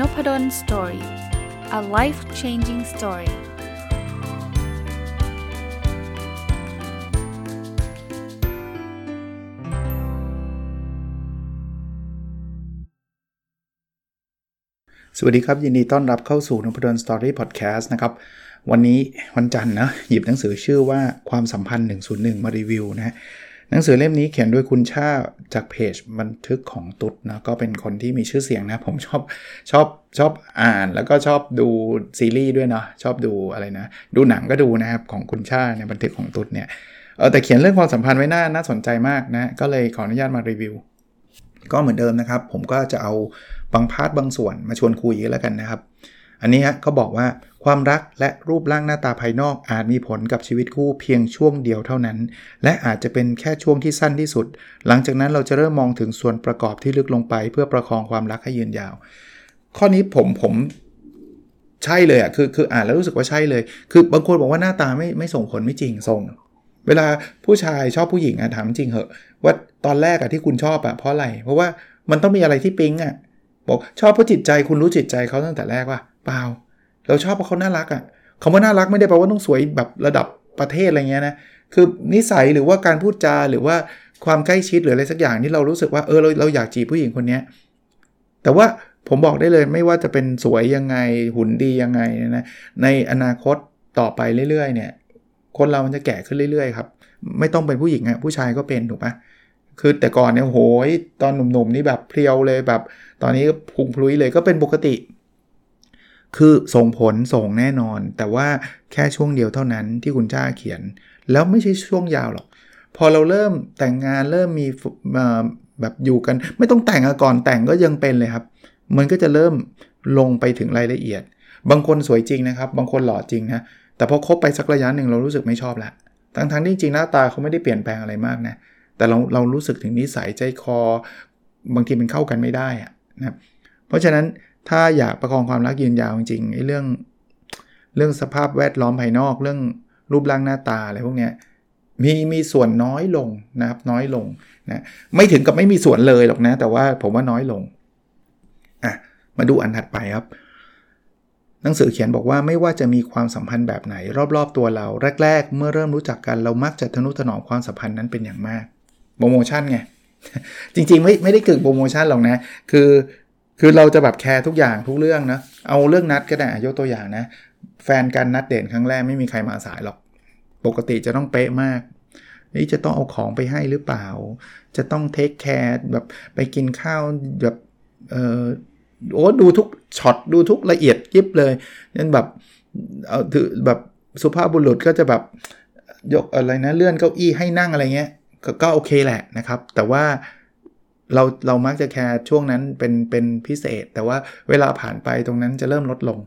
Nopadol Story a life changing story สวัสดีครับ ยินดีต้อนรับเข้าสู่นพดล Story Podcast นะครับ วันนี้วันจันทร์นะ หยิบหนังสือชื่อว่าความสัมพันธ์ 101 มารีวิวนะ หนังสือเล่มนี้เขียนโดยคุณชาจากเพจบันทึกของตุ๊ดนะก็เป็นคนที่มีชื่อเสียงนะ ผมชอบชอบชอบอ่านแล้วก็ชอบดูซีรีส์ด้วยเนาะชอบดูอะไรนะ ดูหนังก็ดูนะครับ ของคุณชาในบันทึกของตุ๊ดเนี่ยเออแต่เขียนเรื่องความสัมพันธ์ไว้น่าน่าสนใจมากนะก็เลยขออนุญาตมารีวิว ก็เหมือนเดิมนะครับ ผมก็จะเอาบาง part บางส่วนมาชวนคุยแล้วกันนะครับ อันนี้ฮะเขาบอกว่า ความรักและรูปร่างหน้าตาภายนอกอาจมีผลกับชีวิตคู่เพียงช่วงเดียวเท่านั้น และอาจจะเป็นแค่ช่วงที่สั้นที่สุด หลังจากนั้นเราจะเริ่มมองถึงส่วนประกอบที่ลึกลงไป เพื่อประคองความรักให้ยืนยาว ข้อนี้ผมผมใช่เลยอะคือคืออ่านแล้วรู้สึกว่าใช่เลย คือบางคนบอกว่าหน้าตาไม่ไม่ส่งผลไม่จริงส่ง เวลาผู้ชายชอบผู้หญิงอะถามจริงเหอะว่าตอนแรกอะที่คุณชอบอะเพราะอะไร เพราะว่ามันต้องมีอะไรที่ปิ๊งอะบอกชอบเพราะจิตใจคุณรู้จิตใจเขาตั้งแต่แรกว่าเปล่า เราชอบเพราะเขาน่ารักอะ่ะคำว่าน่ารักไม่ได้แปลว่าต้องสวยแบบระดับประเทศอะไรเงี้ยนะคือนิสัยหรือว่าการพูดจาหรือว่าความใกล้ชิดหรืออะไรสักอย่างที่เรารู้สึกว่าเออเราเราอยากจีบผู้หญิงคนนี้แต่ว่าผมบอกได้เลยไม่ว่าจะเป็นสวยยังไงหุ่นดียังไงนะในอนาคตต่อไปเรื่อยๆ เนี่ย คนเรามันจะแก่ขึ้นเรื่อยๆครับไม่ต้องเป็นผู้หญิงอะผู้ชายก็เป็นถูกปะคือแต่ก่อนเนี่ยโหยตอนหนุ่มๆนี่แบบเพรียวเลยแบบ ตอนนี้พุงพลุยเลยก็เป็นปกติ คือส่งผลส่งแน่นอน แต่ว่าแค่ช่วงเดียวเท่านั้นที่คุณจ้าเขียน แล้วไม่ใช่ช่วงยาวหรอก พอเราเริ่มแต่งงานเริ่มมีแบบอยู่กัน ไม่ต้องแต่งก่อนแต่งก็ยังเป็นเลยครับ มันก็จะเริ่มลงไปถึงรายละเอียด บางคนสวยจริงนะครับ บางคนหล่อจริงนะแต่พอคบไปสักระยะหนึ่งเรารู้สึกไม่ชอบละทั้งทั้งที่จริงหน้าตาเขาไม่ได้เปลี่ยนแปลงอะไรมากนะแต่เราเรารู้สึกถึงนิสัยใจคอบางทีมันเข้ากันไม่ได้อะนะเพราะฉะนั้น ถ้าอยากประคองความรักยืนยาวจริงๆไอ้เรื่องเรื่องสภาพแวดล้อมภายนอกเรื่องรูปร่างหน้าตาอะไรพวกเนี้ยมีมีส่วนน้อยลงนะครับน้อยลงนะไม่ถึงกับไม่มีส่วนเลยหรอกนะ แต่ว่าผมว่าน้อยลงอะมาดูอันถัดไปครับ หนังสือเขียนบอกว่าไม่ว่าจะมีความสัมพันธ์แบบไหน รอบๆตัวเราแรก ๆ เมื่อเริ่มรู้จักกันเรามักจะทะนุถนอมความสัมพันธ์นั้นเป็นอย่างมากโปรโมชั่นไงจริงๆไม่ไม่ได้เกิดโปรโมชั่นหรอกนะ คือ คือเราจะแบบแคร์ทุกอย่างทุกเรื่องนะ เอาเรื่องนัดก็ได้ยกตัวอย่างนะ แฟนกันนัดเดทครั้งแรกไม่มีใครมาสายหรอก ปกติจะต้องเป๊ะมากนี่จะต้องเอาของไปให้หรือเปล่า จะต้อง take care แบบไปกินข้าวแบบเออโอ้ดูทุกช็อตดูทุกละเอียดยิบเลยนั่นแบบเอาถือแบบสุภาพบุรุษก็จะแบบยกอะไรนะเลื่อนเก้าอี้ให้นั่งอะไรเงี้ยก็โอเคแหละนะครับ แต่ว่า เราเรามักจะแคร์ช่วงนั้นเป็นเป็นพิเศษ แต่ว่าเวลาผ่านไปตรงนั้นจะเริ่มลดลง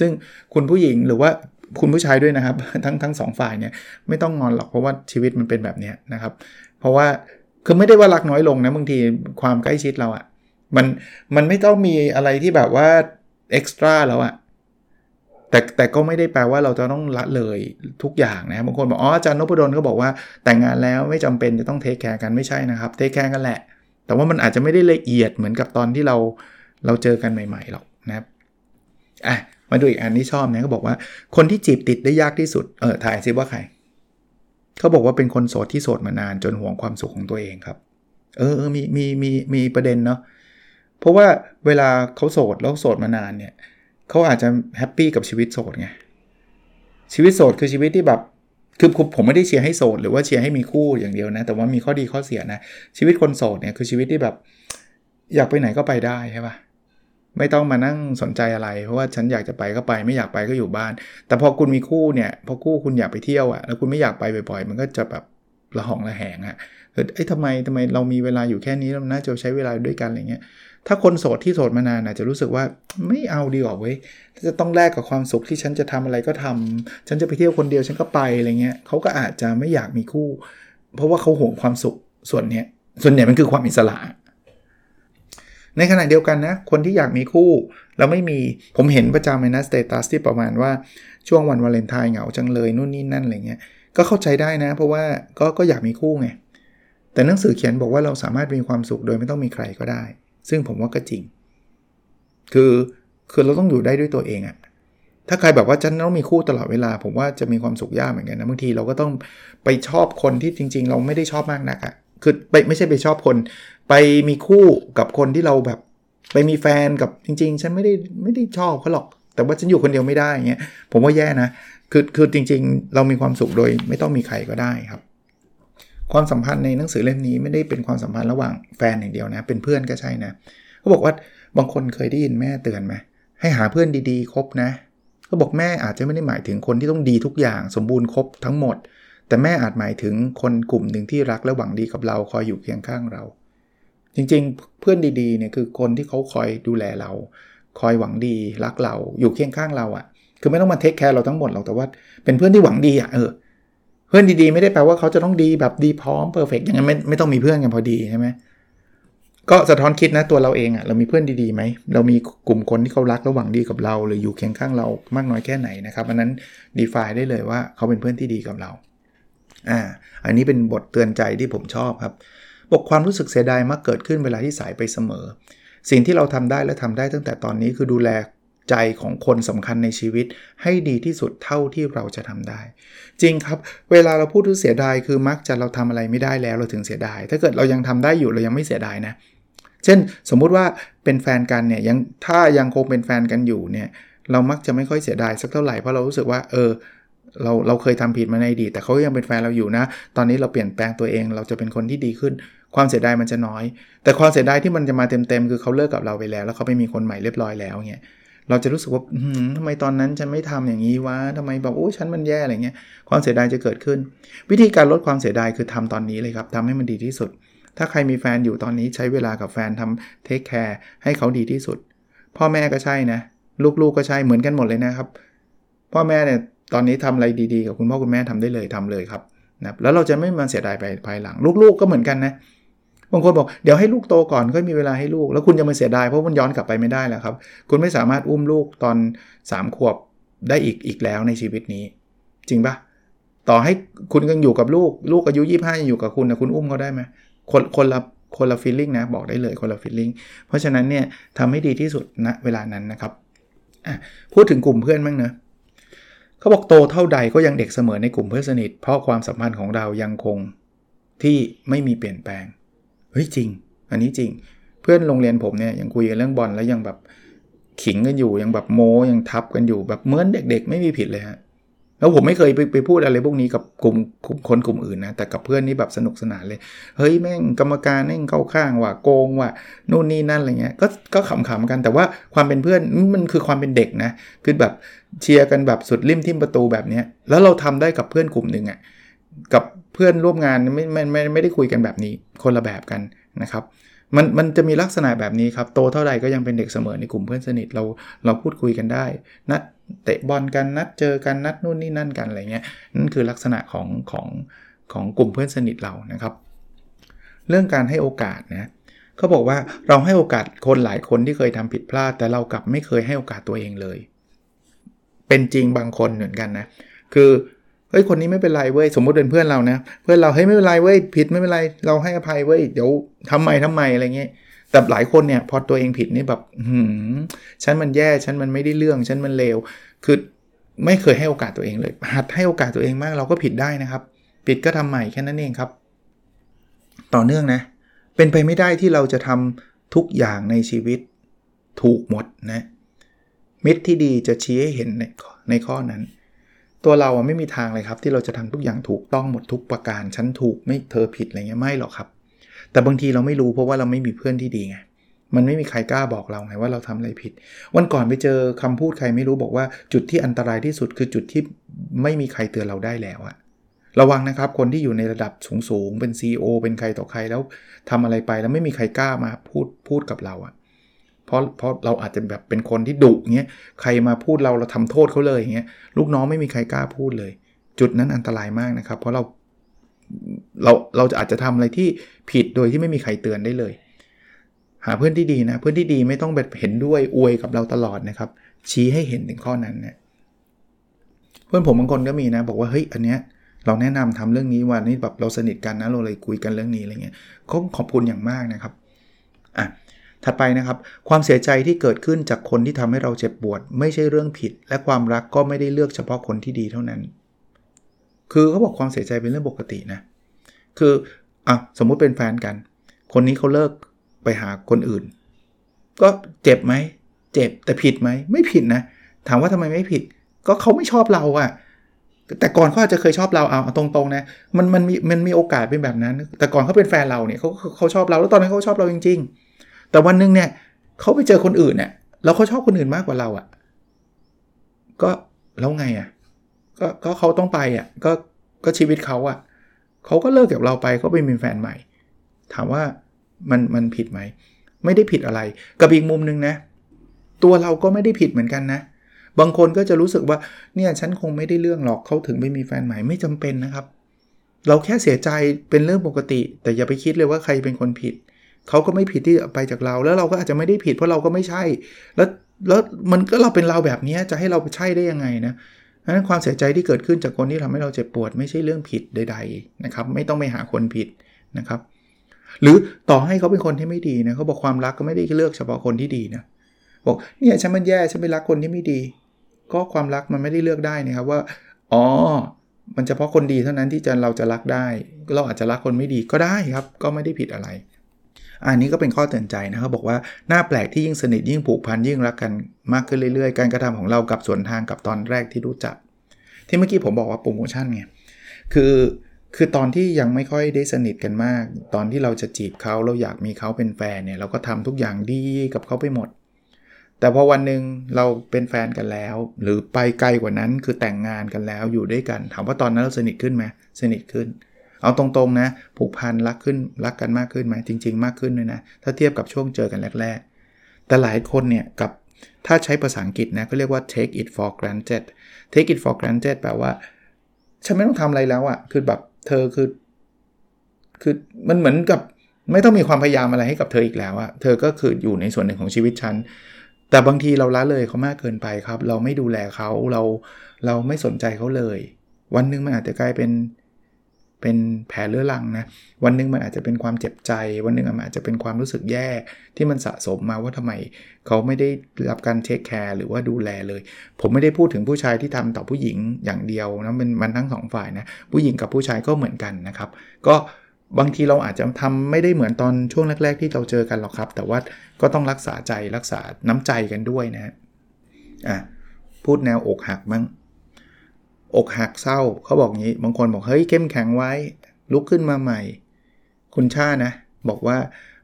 ซึ่งคุณผู้หญิงหรือว่าคุณผู้ชายด้วยนะครับ ทั้งทั้งสองฝ่ายเนี่ยไม่ต้องงอนหรอกเพราะว่าชีวิตมันเป็นแบบนี้นะครับ เพราะว่าคือไม่ได้ว่ารักน้อยลงนะบางทีความใกล้ชิดเราอะ่ะมันมันไม่ต้องมีอะไรที่แบบว่า extra แล้วอะ่ะแต่แต่ก็ไม่ได้แปลว่าเราจะต้องละเลยทุกอย่างนะบางคนบอกอ๋ออาจารย์นพดลก็บอกว่าแต่งงานแล้วไม่จำเป็นจะต้อง take care กันไม่ใช่นะครับ take care กันแหละ แต่ว่ามันอาจจะไม่ได้ละเอียดเหมือนกับตอนที่เราเราเจอกันใหม่ๆหรอกนะครับอะมาดูอีกอันที่ชอบนะเขาบอกว่าคนที่จีบติดได้ยากที่สุดเออทายซิว่าใครเขาบอกว่าเป็นคนโสดที่โสดมานานจนหวงความสุขของตัวเองครับ เออมีมีมีมีประเด็นเนาะเพราะว่าเวลาเขาโสดแล้วโสดมานานเนี่ยเขาอาจจะ happy กับชีวิตโสดไงชีวิตโสดคือชีวิตที่แบบ คือผมไม่ได้เชียร์ให้โสดหรือว่าเชียร์ให้มีคู่อย่างเดียวนะ แต่ว่ามีข้อดีข้อเสียนะ ชีวิตคนโสดเนี่ยคือชีวิตที่แบบ อยากไปไหนก็ไปได้ใช่ปะไม่ต้องมานั่งสนใจอะไร เพราะว่าฉันอยากจะไปก็ไป ไม่อยากไปก็อยู่บ้าน แต่พอคุณมีคู่เนี่ยพอคู่คุณอยากไปเที่ยวอะ่ะแล้วคุณไม่อยากไปบ่อยๆ มันก็จะแบบระหองระแหงอะ่ะเอ้ทำไมทำไมเรามีเวลาอยู่แค่นี้เราน่าจะใช้เวลาด้วยกันอะไรเงี้ย ถ้าคนโสดที่โสดมานานอาจจะรู้สึกว่าไม่เอาดีกว่าเว้ยจะต้องแลกกับความสุขที่ฉันจะทำอะไรก็ทำฉันจะไปเที่ยวคนเดียวฉันก็ไปอะไรเงี้ยเขาก็อาจจะไม่อยากมีคู่ เพราะว่าเขาห่วงความสุขส่วนเนี้ยส่วนใหญ่มันคือความอิสระ ในขณะเดียวกันนะ คนที่อยากมีคู่แล้วไม่มีผมเห็นประจำเลยนะสเตตัสที่ประมาณว่าช่วงวันวาเลนไทน์เหงาจังเลยนู่นนี่นั่นอะไรเงี้ยก็เข้าใจได้นะ เพราะว่าก็ก็อยากมีคู่ไงแต่หนังสือเขียนบอกว่าเราสามารถมีความสุขโดยไม่ต้องมีใครก็ได้ ซึ่งผมว่าก็จริง คือคือเราต้องอยู่ได้ด้วยตัวเองอะถ้าใครแบบว่าฉันต้องมีคู่ตลอดเวลา ผมว่าจะมีความสุขยากเหมือนกันนะบางทีเราก็ต้องไปชอบคนที่จริง ๆ เราไม่ได้ชอบมากนักอะคือไปไม่ใช่ไปชอบคน ไปมีคู่กับคนที่เราแบบ ไปมีแฟนกับจริง ๆ ฉันไม่ได้ไม่ได้ชอบเขาหรอก แต่ว่าฉันอยู่คนเดียวไม่ได้เงี้ยผมว่าแย่นะคือคือจริง ๆ เรามีความสุขโดยไม่ต้องมีใครก็ได้ครับ ความสัมพันธ์ในหนังสือเล่มนี้ไม่ได้เป็นความสัมพันธ์ระหว่างแฟนอย่างเดียวนะ เป็นเพื่อนก็ใช่นะเขาบอกว่าบางคนเคยได้ยินแม่เตือนไหมให้หาเพื่อนดีๆ คบนะเขาบอกแม่อาจจะไม่ได้หมายถึงคนที่ต้องดีทุกอย่างสมบูรณ์ครบทั้งหมด แต่แม่อาจหมายถึงคนกลุ่มหนึ่งที่รักและหวังดีกับเราคอยอยู่เคียงข้างเรา จริงๆ เพื่อนดีๆเนี่ยคือคนที่เขาคอยดูแลเรา คอยหวังดีรักเราอยู่เคียงข้างเราอะ่ะ คือไม่ต้องมา take care เราทั้งหมดหรอกแต่ว่าเป็นเพื่อนที่หวังดีอะ่ะเออเเพื่อนดีๆ ไม่ได้แปลว่าเขาจะต้องดีแบบดีพร้อม perfect อย่างนั้นไม่ไม่ต้องมีเพื่อนกันพอดีใช่ไหมก็สะท้อนคิดนะตัวเราเองอะ่ะเรามีเพื่อนดีๆไหมเรามีกลุ่มคนที่เขารักและหวังดีกับเรา หรืออยู่เคียงข้างเรามากน้อยแค่ไหนนะครับอันนั้นดีฟายได้เลยว่าเขาเป็นเพื่อนที่ดีกับเราอ่าอันนี้เป็นบทเตือนใจที่ผมชอบครับบอกความรู้สึกเสียดายมักเกิดขึ้นเวลาที่สายไปเสมอ สิ่งที่เราทำได้และทำได้ตั้งแต่ตอนนี้คือดูแล ใจของคนสำคัญในชีวิต ให้ดีที่สุดเท่าที่เราจะทำได้ จริงครับ เวลาเราพูดถึงเสียดายคือมักจะเราทำอะไรไม่ได้แล้วเราถึงเสียดาย ถ้าเกิดเรายังทำได้อยู่เรายังไม่เสียดายนะ เช่น สมมุติว่าเป็นแฟนกันเนี่ยยังถ้ายังคงเป็นแฟนกันอยู่เนี่ยเรามักจะไม่ค่อยเสียดายสักเท่าไหร่เพราะเรารู้สึกว่าเออเราเราเคยทำผิดมาในอดีตแต่เขายังเป็นแฟนเราอยู่นะ ตอนนี้เราเปลี่ยนแปลงตัวเอง เราจะเป็นคนที่ดีขึ้น ความเสียดายมันจะน้อย แต่ความเสียดายที่มันจะมาเต็มๆคือเขาเลิกกับเราไปแล้ว แล้วเขาไปมีคนใหม่เรียบร้อยแล้วเงี้ย เราจะรู้สึกว่าทำไมตอนนั้นฉันไม่ทำอย่างนี้วะทำไมแบบโอ้ฉันมันแย่อะไรเงี้ยความเสียดายจะเกิดขึ้น วิธีการลดความเสียดายคือทำตอนนี้เลยครับทำให้มันดีที่สุด ถ้าใครมีแฟนอยู่ตอนนี้ใช้เวลากับแฟนทำเทคแคร์ให้เขาดีที่สุด พ่อแม่ก็ใช่นะ ลูกๆกก็ใช่เหมือนกันหมดเลยนะครับ พ่อแม่เนี่ยตอนนี้ทำอะไรดีๆ กับคุณพ่อคุณแม่ทำได้เลยทำเลยครับนะแล้วเราจะไม่มาเสียดายไปภายหลัง ลูกๆก็เหมือนกันนะ บางคนบอกเดี๋ยวให้ลูกโตก่อนค่อยมีเวลาให้ลูก แล้วคุณจะมาเสียดายเพราะมันย้อนกลับไปไม่ได้แล้วครับ คุณไม่สามารถอุ้มลูกตอน 3 ขวบได้อีกอีกแล้วในชีวิตนี้ จริงปะต่อให้คุณยังอยู่กับลูก ลูกอายุ 25ยังอยู่กับคุณนะคุณอุ้มเขาได้ไหมคนคนละคนละฟีลลิ่งนะบอกได้เลยคนละฟีลลิ่งเพราะฉะนั้นเนี่ยทำให้ดีที่สุดณนะเวลานั้นนะครับพูดถึงกลุ่มเพื่อนบ้างเนะเขาบอกโตเท่าใดก็ยังเด็กเสมอในกลุ่มเพื่อนสนิท เพราะความสัมพันธ์ของเรายังคงที่ไม่มีเปลี่ยนแปลง เฮ้ยจริง อันนี้จริง เพื่อนโรงเรียนผมเนี่ยยังคุยกันเรื่องบอลแล้วยังแบบขิงกันอยู่ยังแบบโมยังทับกันอยู่แบบเหมือนเด็ก ๆ ไม่มีผิดเลยฮะแล้วผมไม่เคยไปไปพูดอะไรพวกนี้กับกลุ่มคนกลุ่มอื่นนะแต่กับเพื่อนนี่แบบสนุกสนานเลย เฮ้ยแม่งกรรมการแม่งเข้าข้างว่าโกงว่านู่นนี่นั่นอะไรเงี้ยก็ก็ขำๆกันแต่ว่าความเป็นเพื่อนมันคือความเป็นเด็กนะคือแบบเชียร์กันแบบสุดริมทิมประตูแบบเนี้ยแล้วเราทำได้กับเพื่อนกลุ่มหนึ่งอะ่ะกับ พื่อนร่วมงานไม่ไม่ไม่ไม่ได้คุยกันแบบนี้คนละแบบกันนะครับมันมันจะมีลักษณะแบบนี้ครับ โตเท่าไหร่ก็ยังเป็นเด็กเสมอในกลุ่มเพื่อนสนิทเราเราพูดคุยกันได้ นัดเตะบอลกันนัดเจอกันนัดนู่นนี่นั่นกันอะไรเงี้ยนั่นคือลักษณะของของของกลุ่มเพื่อนสนิทเรานะครับ เรื่องการให้โอกาสนะเขาบอกว่าเราให้โอกาสคนหลายคนที่เคยทำผิดพลาด แต่เรากลับไม่เคยให้โอกาสตัวเองเลย เป็นจริงบางคนเหมือนกันนะคือ เฮ้ยคนนี้ไม่เป็นไรเว้ยสมมติเป็นเพื่อนเรานะ เพื่อนเราเฮ้ยไม่เป็นไรเว้ยผิดไม่เป็นไรเราให้อภัยเว้ยเดี๋ยวทำไมทำไมอะไรเงี้ยแต่หลายคนเนี่ยพอตัวเองผิดนี่แบบหืมฉันมันแย่ฉันมันไม่ได้เรื่องฉันมันเลวคือไม่เคยให้โอกาสตัวเองเลย หัดให้โอกาสตัวเองมากเราก็ผิดได้นะครับ ผิดก็ทำใหม่แค่นั้นเองครับ ต่อเนื่องนะ เป็นไปไม่ได้ที่เราจะทำทุกอย่างในชีวิตถูกหมดนะมิตรที่ดีจะชี้ให้เห็นในในข้อนั้น ตัวเราไม่มีทางเลยครับที่เราจะทำทุกอย่างถูกต้องหมดทุกประการฉันถูกไม่เธอผิดอะไรเงี้ยไม่หรอกครับ แต่บางทีเราไม่รู้เพราะว่าเราไม่มีเพื่อนที่ดีไงมันไม่มีใครกล้าบอกเราไงว่าเราทำอะไรผิด วันก่อนไปเจอคำพูดใครไม่รู้บอกว่าจุดที่อันตรายที่สุดคือจุดที่ไม่มีใครเตือนเราได้แล้วอะระวังนะครับคนที่อยู่ในระดับสูงๆเป็น CEO เป็นใครต่อใครแล้วทำอะไรไปแล้วไม่มีใครกล้ามาพูดพูดกับเราอะ เพราะเพราะเราอาจจะแบบเป็นคนที่ดุเงี้ยใครมาพูดเราเราทำโทษเขาเลยเงี้ยลูกน้องไม่มีใครกล้าพูดเลย จุดนั้นอันตรายมากนะครับ เพราะเราเราเราจะอาจจะทำอะไรที่ผิดโดยที่ไม่มีใครเตือนได้เลย หาเพื่อนที่ดีนะ เพื่อนที่ดีไม่ต้องแบบเห็นด้วยอวยกับเราตลอดนะครับ ชี้ให้เห็นถึงข้อนั้นนะเพื่อนผมบางคนก็มีนะ บอกว่าเฮ้ยอันเนี้ยเราแนะนำทำเรื่องนี้วันนี้แบบเราสนิทกันนะเราเลยคุยกันเรื่องนี้อะไรเงี้ยเขาขอบคุณอย่างมากนะครับอะ ถัดไปนะครับ ความเสียใจที่เกิดขึ้นจากคนที่ทำให้เราเจ็บปวด ไม่ใช่เรื่องผิด และความรักก็ไม่ได้เลือกเฉพาะคนที่ดีเท่านั้น คือเขาบอกความเสียใจเป็นเรื่องปกตินะ คืออะสมมุติเป็นแฟนกัน คนนี้เขาเลิกไปหาคนอื่น ก็เจ็บไหม เจ็บแต่ผิดไหม ไม่ผิดนะ ถามว่าทำไมไม่ผิด ก็เขาไม่ชอบเราอะแต่ก่อนเขาอาจจะเคยชอบเราเอาตรงๆนะมันมันมีมันมีโอกาสเป็นแบบนั้น แต่ก่อนเขาเป็นแฟนเราเนี่ยเขาเขาชอบเราแล้วตอนนั้นเขาชอบเราจริง ๆ แต่วันหนึ่งเนี่ยเขาไปเจอคนอื่นเนี่ยแล้วเขาชอบคนอื่นมากกว่าเราอะ่ะ ก็แล้วไงอะ่ะก็ก็เขาต้องไปอะ่ะก็ก็ชีวิตเขาอะ่ะเขาก็เลิกกับเราไปเขาไปมีแฟนใหม่ ถามว่ามันมันผิดไหม ไม่ได้ผิดอะไร กับอีกมุมนึงนะ ตัวเราก็ไม่ได้ผิดเหมือนกันนะ บางคนก็จะรู้สึกว่าเนี่ยฉันคงไม่ได้เรื่องหรอกเขาถึงไม่มีแฟนใหม่ไม่จำเป็นนะครับ เราแค่เสียใจเป็นเรื่องปกติ แต่อย่าไปคิดเลยว่าใครเป็นคนผิด เขาก็ไม่ผิดที่ไปจากเรา แล้วเราก็อาจจะไม่ได้ผิดเพราะเราก็ไม่ใช่ แล้วแล้วมันก็เราเป็นเราแบบนี้จะให้เราใช่ได้ยังไงนะนั้นความเสียใจที่เกิดขึ้นจากคนที่ทำให้เราเจ็บปวด ไม่ใช่เรื่องผิดใด ๆนะครับ ไม่ต้องไปหาคนผิดนะครับ หรือต่อให้เขาเป็นคนที่ไม่ดีนะเขาบอกความรักก็ไม่ได้เลือกเฉพาะคนที่ดีนะบอกเนี่ยฉันมันแย่ฉันไปรักคนที่ไม่ดี ก็ความรักมันไม่ได้เลือกได้นะครับว่าอ๋อมันเฉพาะคนดีเท่านั้นที่จะเราจะรักได้ เราอาจจะรักคนไม่ดีก็ได้ครับ ก็ไม่ได้ผิดอะไร อันนี้ก็เป็นข้อเตือนใจนะครับบอกว่าหน้าแปลกที่ยิ่งสนิทยิ่งผูกพันยิ่งรักกันมากขึ้นเรื่อยๆ การกระทำของเรากับส่วนทางกับตอนแรกที่รู้จัก ที่เมื่อกี้ผมบอกว่าโปรโมชั่นไงคือคือตอนที่ยังไม่ค่อยได้สนิทกันมาก ตอนที่เราจะจีบเขาเราอยากมีเขาเป็นแฟนเนี่ยเราก็ทำทุกอย่างดีกับเขาไปหมด แต่พอวันหนึ่งเราเป็นแฟนกันแล้ว หรือไปไกลกว่านั้นคือแต่งงานกันแล้วอยู่ด้วยกัน ถามว่าตอนนั้นเราสนิทขึ้นไหมสนิทขึ้น เอาตรงๆนะผูกพันรักขึ้นรักกันมากขึ้นไหมจริง ๆ มากขึ้นเลยนะถ้าเทียบกับช่วงเจอกันแรก ๆ แต่หลายคนเนี่ยกับถ้าใช้ภาษาอังกฤษนะก็เรียกว่า take it for granted take it for granted แปลว่า ฉันไม่ต้องทำอะไรแล้วอะคือแบบเธอคือ คือมันเหมือนกับไม่ต้องมีความพยายามอะไรให้กับเธออีกแล้วอะเธอก็คืออยู่ในส่วนหนึ่งของชีวิตฉัน แต่บางทีเราละเลยเขามากเกินไปครับ เราไม่ดูแลเขาเราเราไม่สนใจเขาเลย วันนึงมันอาจจะกลายเป็น เป็นแผลเรื้อรังนะ วันนึงมันอาจจะเป็นความเจ็บใจ วันนึงมันอาจจะเป็นความรู้สึกแย่ที่มันสะสมมาว่าทำไม เขาไม่ได้รับการเทคแคร์หรือว่าดูแลเลย ผมไม่ได้พูดถึงผู้ชายที่ทำต่อผู้หญิงอย่างเดียวนะมันมันทั้งสองฝ่ายนะ ผู้หญิงกับผู้ชายก็เหมือนกันนะครับ ก็บางทีเราอาจจะทำไม่ได้เหมือนตอนช่วงแรก ๆ ที่เราเจอกันหรอกครับ แต่ว่าก็ต้องรักษาใจรักษาน้ำใจกันด้วยนะอะพูดแนวอกหักมั้ง อกหักเศร้าเขาบอกงี้ บางคนบอกเฮ้ยเข้มแข็งไว้ ลุกขึ้นมาใหม่ คุณชานะ บอกว่า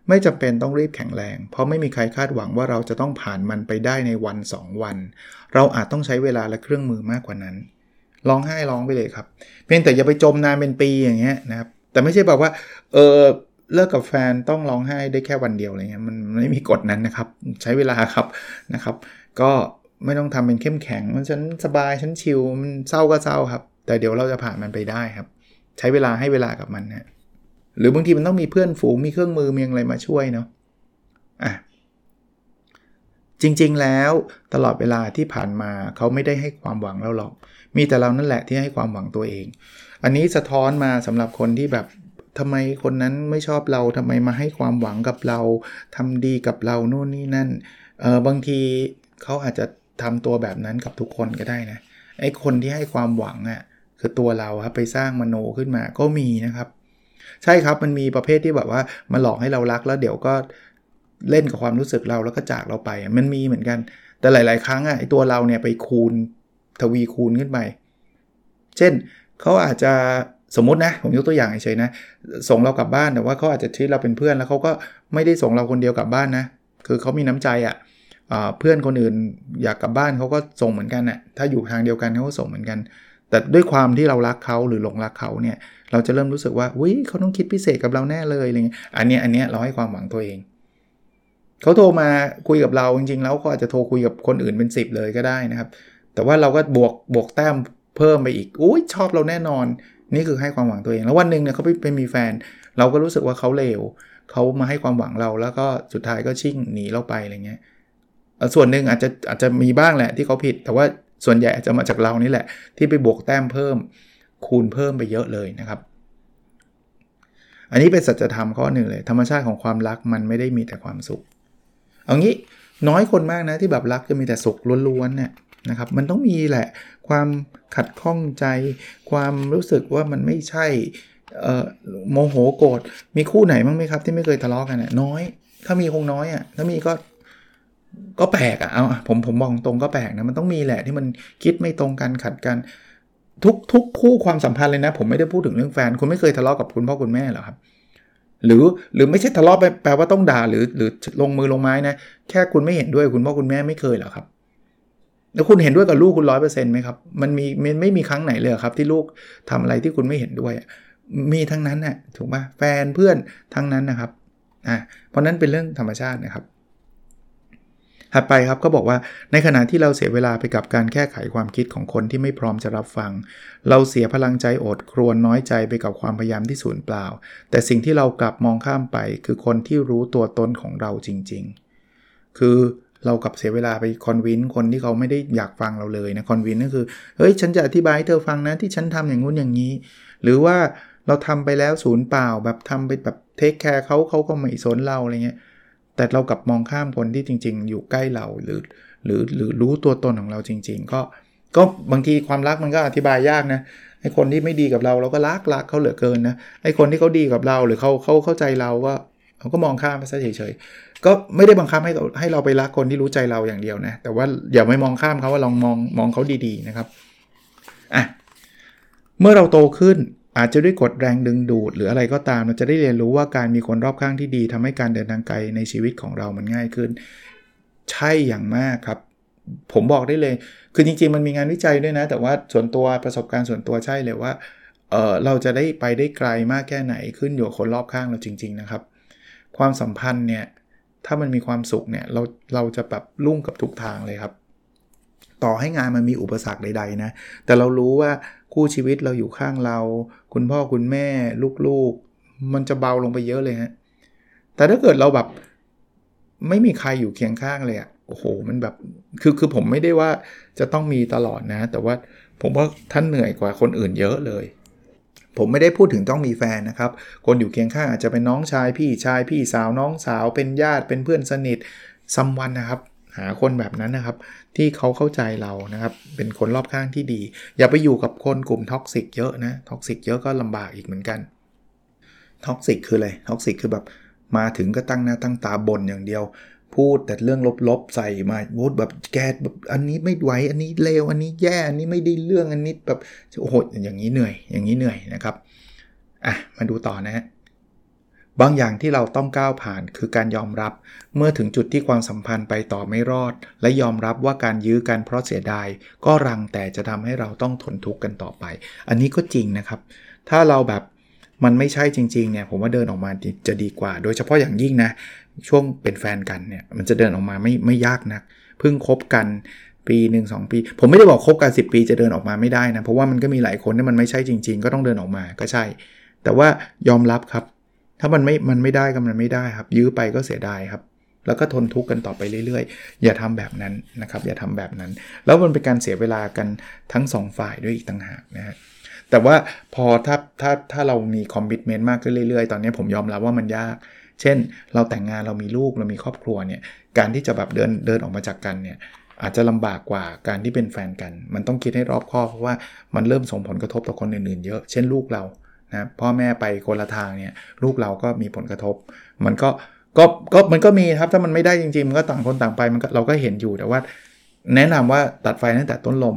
ไม่จำเป็นต้องรีบแข็งแรง เพราะไม่มีใครคาดหวังว่าเราจะต้องผ่านมันไปได้ในวัน 2 วัน เราอาจต้องใช้เวลาและเครื่องมือมากกว่านั้นร้องไห้ร้องไปเลยครับ เพียงแต่อย่าไปจมนานเป็นปีอย่างเงี้ยนะครับ แต่ไม่ใช่แบบว่า เออเลิกกับแฟนต้องร้องไห้ได้แค่วันเดียวอะไรเงี้ยมันไม่มีกฎนั้นนะครับ ใช้เวลาครับนะครับ ก็ ไม่ต้องทำเป็นเข้มแข็งมันฉันสบายฉันชิลมันเศร้าก็เศร้าครับ แต่เดี๋ยวเราจะผ่านมันไปได้ครับ ใช้เวลาให้เวลากับมันนะหรือบางทีมันต้องมีเพื่อนฝูงมีเครื่องมือมีอะไรมาช่วยเนาะอะจริงๆแล้วตลอดเวลาที่ผ่านมาเขาไม่ได้ให้ความหวังเราหรอก มีแต่เรานั่นแหละที่ให้ความหวังตัวเอง อันนี้สะท้อนมาสำหรับคนที่แบบทำไมคนนั้นไม่ชอบเราทำไมมาให้ความหวังกับเราทำดีกับเราโน่นนี่นั่นเออบางทีเขาอาจจะ ทำตัวแบบนั้นกับทุกคนก็ได้นะไอ้คนที่ให้ความหวังอะ่ะคือตัวเราครับไปสร้างมโนขึ้นมาก็มีนะครับ ใช่ครับมันมีประเภทที่แบบว่ามาหลอกให้เรารักแล้วเดี๋ยวก็เล่นกับความรู้สึกเราแล้วก็จากเราไป มันมีเหมือนกัน แต่หลาย ๆ ครั้งอะไอ้ตัวเราเนี่ยไปคูณทวีคูณขึ้นไป เช่นเขาอาจจะสมมตินะผมยกตัวอย่างเฉยๆนะส่งเรากลับบ้านแต่ว่าเขาอาจจะทีเราเป็นเพื่อนแล้วเขาก็ไม่ได้ส่งเราคนเดียวกลับบ้านนะคือเขามีน้ำใจอะ่ะ เพื่อนคนอื่นอยากกลับบ้านเขาก็ส่งเหมือนกันอะ่ะถ้าอยู่ทางเดียวกันเขาก็ส่งเหมือนกัน แต่ด้วยความที่เรารักเขาหรือหลงรักเขาเนี่ยเราจะเริ่มรู้สึกว่าอุ้ยเขาต้องคิดพิเศษกับเราแน่เลยอะไรเงี้ยอันนี้อันนี้เราให้ความหวังตัวเองเขาโทรมาคุยกับเราจริงๆแล้วก็อาจจะโทรคุยกับคนอื่นเป็น 10 เลยก็ได้นะครับ แต่ว่าเราก็บวกบวกแต้มเพิ่มไปอีกอุ้ยชอบเราแน่นอน นี่คือให้ความหวังตัวเอง แล้ววันหนึ่งเนี่ยเขาไปไปมีแฟน เราก็รู้สึกว่าเขาเลวเขามาให้ความหวังเราแล้วก็สุดท้ายก็ชิ่งหนีเราไปอะไรเงี้ย ส่วนหนึ่งอาจจะอาจจะมีบ้างแหละที่เขาผิด แต่ว่าส่วนใหญ่อาจจะมาจากเรานี่แหละ ที่ไปบวกแต้มเพิ่ม คูณเพิ่มไปเยอะเลยนะครับ อันนี้เป็นสัจธรรมข้อหนึ่งเลย ธรรมชาติของความรักมันไม่ได้มีแต่ความสุข เอางี้น้อยคนมากนะที่แบบรักจะมีแต่สุขล้วนๆเนี่ยนะครับมันต้องมีแหละความขัดข้องใจ ความรู้สึกว่ามันไม่ใช่โมโหโกรธมีคู่ไหนบ้างไหมครับที่ไม่เคยทะเลาะกันน่ยน้อย ถ้ามีคงน้อยอะ่ะถ้ามีก็ ก็แปลกอะ่ะเอาผมผมมองตรงก็แปลกนะมันต้องมีแหละที่มันคิดไม่ตรงกันขัดกันทุกทุกคู่ความสัมพันธ์เลยนะ ผมไม่ได้พูดถึงเรื่องแฟน คุณไม่เคยทะเลาะกับคุณพ่อคุณแม่หรอครับ หรือหรือไม่ใช่ทะเลาะแปลว่าต้องด่าหรือหรือลงมือลงไม้นะ แค่คุณไม่เห็นด้วยคุณพ่อคุณแม่ไม่เคยหรอครับ แล้วคุณเห็นด้วยกับลูกคุณร้อยเปอร์เซ็นต์ไหมครับ มันมีมันไม่มีครั้งไหนเลยครับ ที่ลูกทำอะไรที่คุณไม่เห็นด้วย มีทั้งนั้นน่ะถูกป่ะแฟนเพื่อนทั้งนั้นนะครับอ่าเพราะนั้นเป็นเรื่องธรรมชาตินะครับ ถัดไปครับก็บอกว่าในขณะที่เราเสียเวลาไปกับการแก้ไขความคิดของคนที่ไม่พร้อมจะรับฟัง เราเสียพลังใจอดครวนน้อยใจไปกับความพยายามที่สูญเปล่า แต่สิ่งที่เรากลับมองข้ามไป คือคนที่รู้ตัวตนของเราจริง ๆ คือเรากับเสียเวลาไปคอนวินคนที่เขาไม่ได้อยากฟังเราเลยนะคอนวินก็คือเฮ้ยฉันจะอธิบายให้เธอฟังนะที่ฉันทำอย่างงู้นอย่างนี้ หรือว่าเราทำไปแล้วศูนย์เปล่า แบบทำไปแบบเทคแคร์เขาเขาก็ไม่สนเราอะไรเงี้ย แต่เรากลับมองข้ามคนที่จริง ๆ อยู่ใกล้เราหรือ หรือหรือรู้ตัวตนของเราจริง ๆ ก็ก็บางทีความรักมันก็อธิบายยากนะไอคนที่ไม่ดีกับเราเราก็รักรักเขาเหลือเกินนะไอคนที่เขาดีกับเราหรือเขาเขาเข้าใจเราก็เขาก็มองข้ามไปซะเฉยๆก็ไม่ได้บังคับให้ให้เราไปรักคนที่รู้ใจเราอย่างเดียวนะแต่ว่าอย่าไม่มองข้ามเขาว่าลองมองมองเขาดีๆนะครับอะเมื่อเราโตขึ้น อาจจะด้วยกฎแรงดึงดูด หรืออะไรก็ตามเราจะได้เรียนรู้ว่าการมีคนรอบข้างที่ดีทำให้การเดินทางไกลในชีวิตของเรามันง่ายขึ้น ใช่อย่างมากครับ ผมบอกได้เลย คือจริงๆ มันมีงานวิจัยด้วยนะ แต่ว่าส่วนตัวประสบการณ์ส่วนตัวใช่เลยว่าเออเราจะได้ไปได้ไกลมากแค่ไหนขึ้นอยู่กับคนรอบข้างเราจริง ๆ นะครับ ความสัมพันธ์เนี่ยถ้ามันมีความสุขเนี่ยเราเราจะแบบรุ่งกับทุกทางเลยครับ ต่อให้งานมันมีอุปสรรคใดๆนะ แต่เรารู้ว่าคู่ชีวิตเราอยู่ข้างเรา คุณพ่อคุณแม่ลูกๆ มันจะเบาลงไปเยอะเลยฮะแต่ถ้าเกิดเราแบบไม่มีใครอยู่เคียงข้างเลยอะโอ้โห มันแบบ คือ คือผมไม่ได้ว่าจะต้องมีตลอดนะ แต่ว่าผมว่าท่านเหนื่อยกว่าคนอื่นเยอะเลย ผมไม่ได้พูดถึงต้องมีแฟนนะครับ คนอยู่เคียงข้างอาจจะเป็นน้องชาย พี่ชาย พี่สาว น้องสาว เป็นญาติ เป็นเพื่อนสนิท someone นะครับ หาคนแบบนั้นนะครับ ที่เขาเข้าใจเรานะครับ เป็นคนรอบข้างที่ดี อย่าไปอยู่กับคนกลุ่ม toxic เยอะนะ toxic เยอะก็ลำบากอีกเหมือนกัน toxic คืออะไร toxic คือแบบมาถึงก็ตั้งหน้าตั้งตาบ่นอย่างเดียว พูดแต่เรื่องลบๆใส่มาพูดแบบแกแบบอันนี้ไม่ไหวอันนี้เลวอันนี้แย่อันนี้ไม่ได้เรื่องอันนี้แบบโอ้โหอย่างนี้เหนื่อย อย่างนี้เหนื่อยนะครับอะมาดูต่อนะฮะ บางอย่างที่เราต้องก้าวผ่านคือการยอมรับ เมื่อถึงจุดที่ความสัมพันธ์ไปต่อไม่รอด และยอมรับว่าการยื้อกันเพราะเสียดายก็รังแต่จะทำให้เราต้องทนทุกข์กันต่อไป อันนี้ก็จริงนะครับ ถ้าเราแบบมันไม่ใช่จริงๆเนี่ยผมว่าเดินออกมาจะดีกว่า โดยเฉพาะอย่างยิ่งนะ ช่วงเป็นแฟนกันเนี่ยมันจะเดินออกมาไม่ไม่ยากนักเพิ่งคบกันปีหนึ่งสปี ผมไม่ได้บอกคบกัน 10 ปีจะเดินออกมาไม่ได้นะ เพราะว่ามันก็มีหลายคนที่มันไม่ใช่จริง ๆ ก็ต้องเดินออกมาก็ใช่ แต่ว่ายอมรับครับ ถ้ามันไม่มันไม่ได้ก็มันไม่ได้ครับ ยื้อไปก็เสียดายครับ แล้วก็ทนทุกข์กันต่อไปเรื่อยๆ อย่าทำแบบนั้นนะครับ อย่าทำแบบนั้น แล้วมันเป็นการเสียเวลากันทั้ง 2 ฝ่ายด้วยอีกต่างหากนะฮะแต่ว่าพอถ้าถ้าถ้าเรามีคอมมิชเมนต์มากขึ้นเรื่อยๆ ตอนนี้ผมยอมรับว่ามันยาก เช่น เราแต่งงานเรามีลูกเรามีครอบครัวเนี่ย การที่จะแบบเดินเดินออกมาจากกันเนี่ยอาจจะลำบากกว่าการที่เป็นแฟนกัน มันต้องคิดให้รอบคอบเพราะว่ามันเริ่มส่งผลกระทบต่อคนอื่นๆเยอะ เช่นลูกเรา นะพ่อแม่ไปคนละทางเนี่ยลูกเราก็มีผลกระทบ มันก็ก็ก็มันก็มีครับถ้ามันไม่ได้จริงๆ มันก็ต่างคนต่างไปมันก็เราก็เห็นอยู่แต่ว่า แนะนำว่าตัดไฟตั้งแต่ต้นลม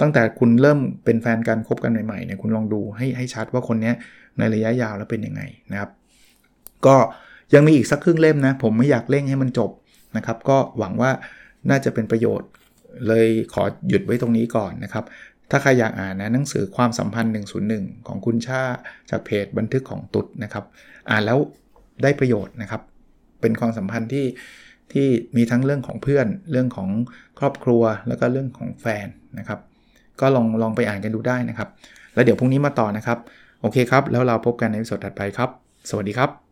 ตั้งแต่คุณเริ่มเป็นแฟนกันคบกันใหม่ๆเนี่ยคุณลองดูให้ให้ชัดว่าคนนี้ในระยะยาวแล้วเป็นยังไงนะครับ ก็ยังมีอีกสักครึ่งเล่มนะ ผมไม่อยากเร่งให้มันจบนะครับ ก็หวังว่าน่าจะเป็นประโยชน์เลยขอหยุดไว้ตรงนี้ก่อนนะครับ ถ้าใครอยากอ่านนะหนังสือความสัมพันธ์ 101 ของคุณชาจากเพจบันทึกของตุ๊ดนะครับ อ่านแล้วได้ประโยชน์นะครับ เป็นความสัมพันธ์ที่ที่มีทั้งเรื่องของเพื่อน เรื่องของครอบครัว แล้วก็เรื่องของแฟนนะครับ ก็ลองลองไปอ่านกันดูได้นะครับ แล้วเดี๋ยวพรุ่งนี้มาต่อนะครับ โอเคครับ แล้วเราพบกันในสดถัดไปครับ สวัสดีครับ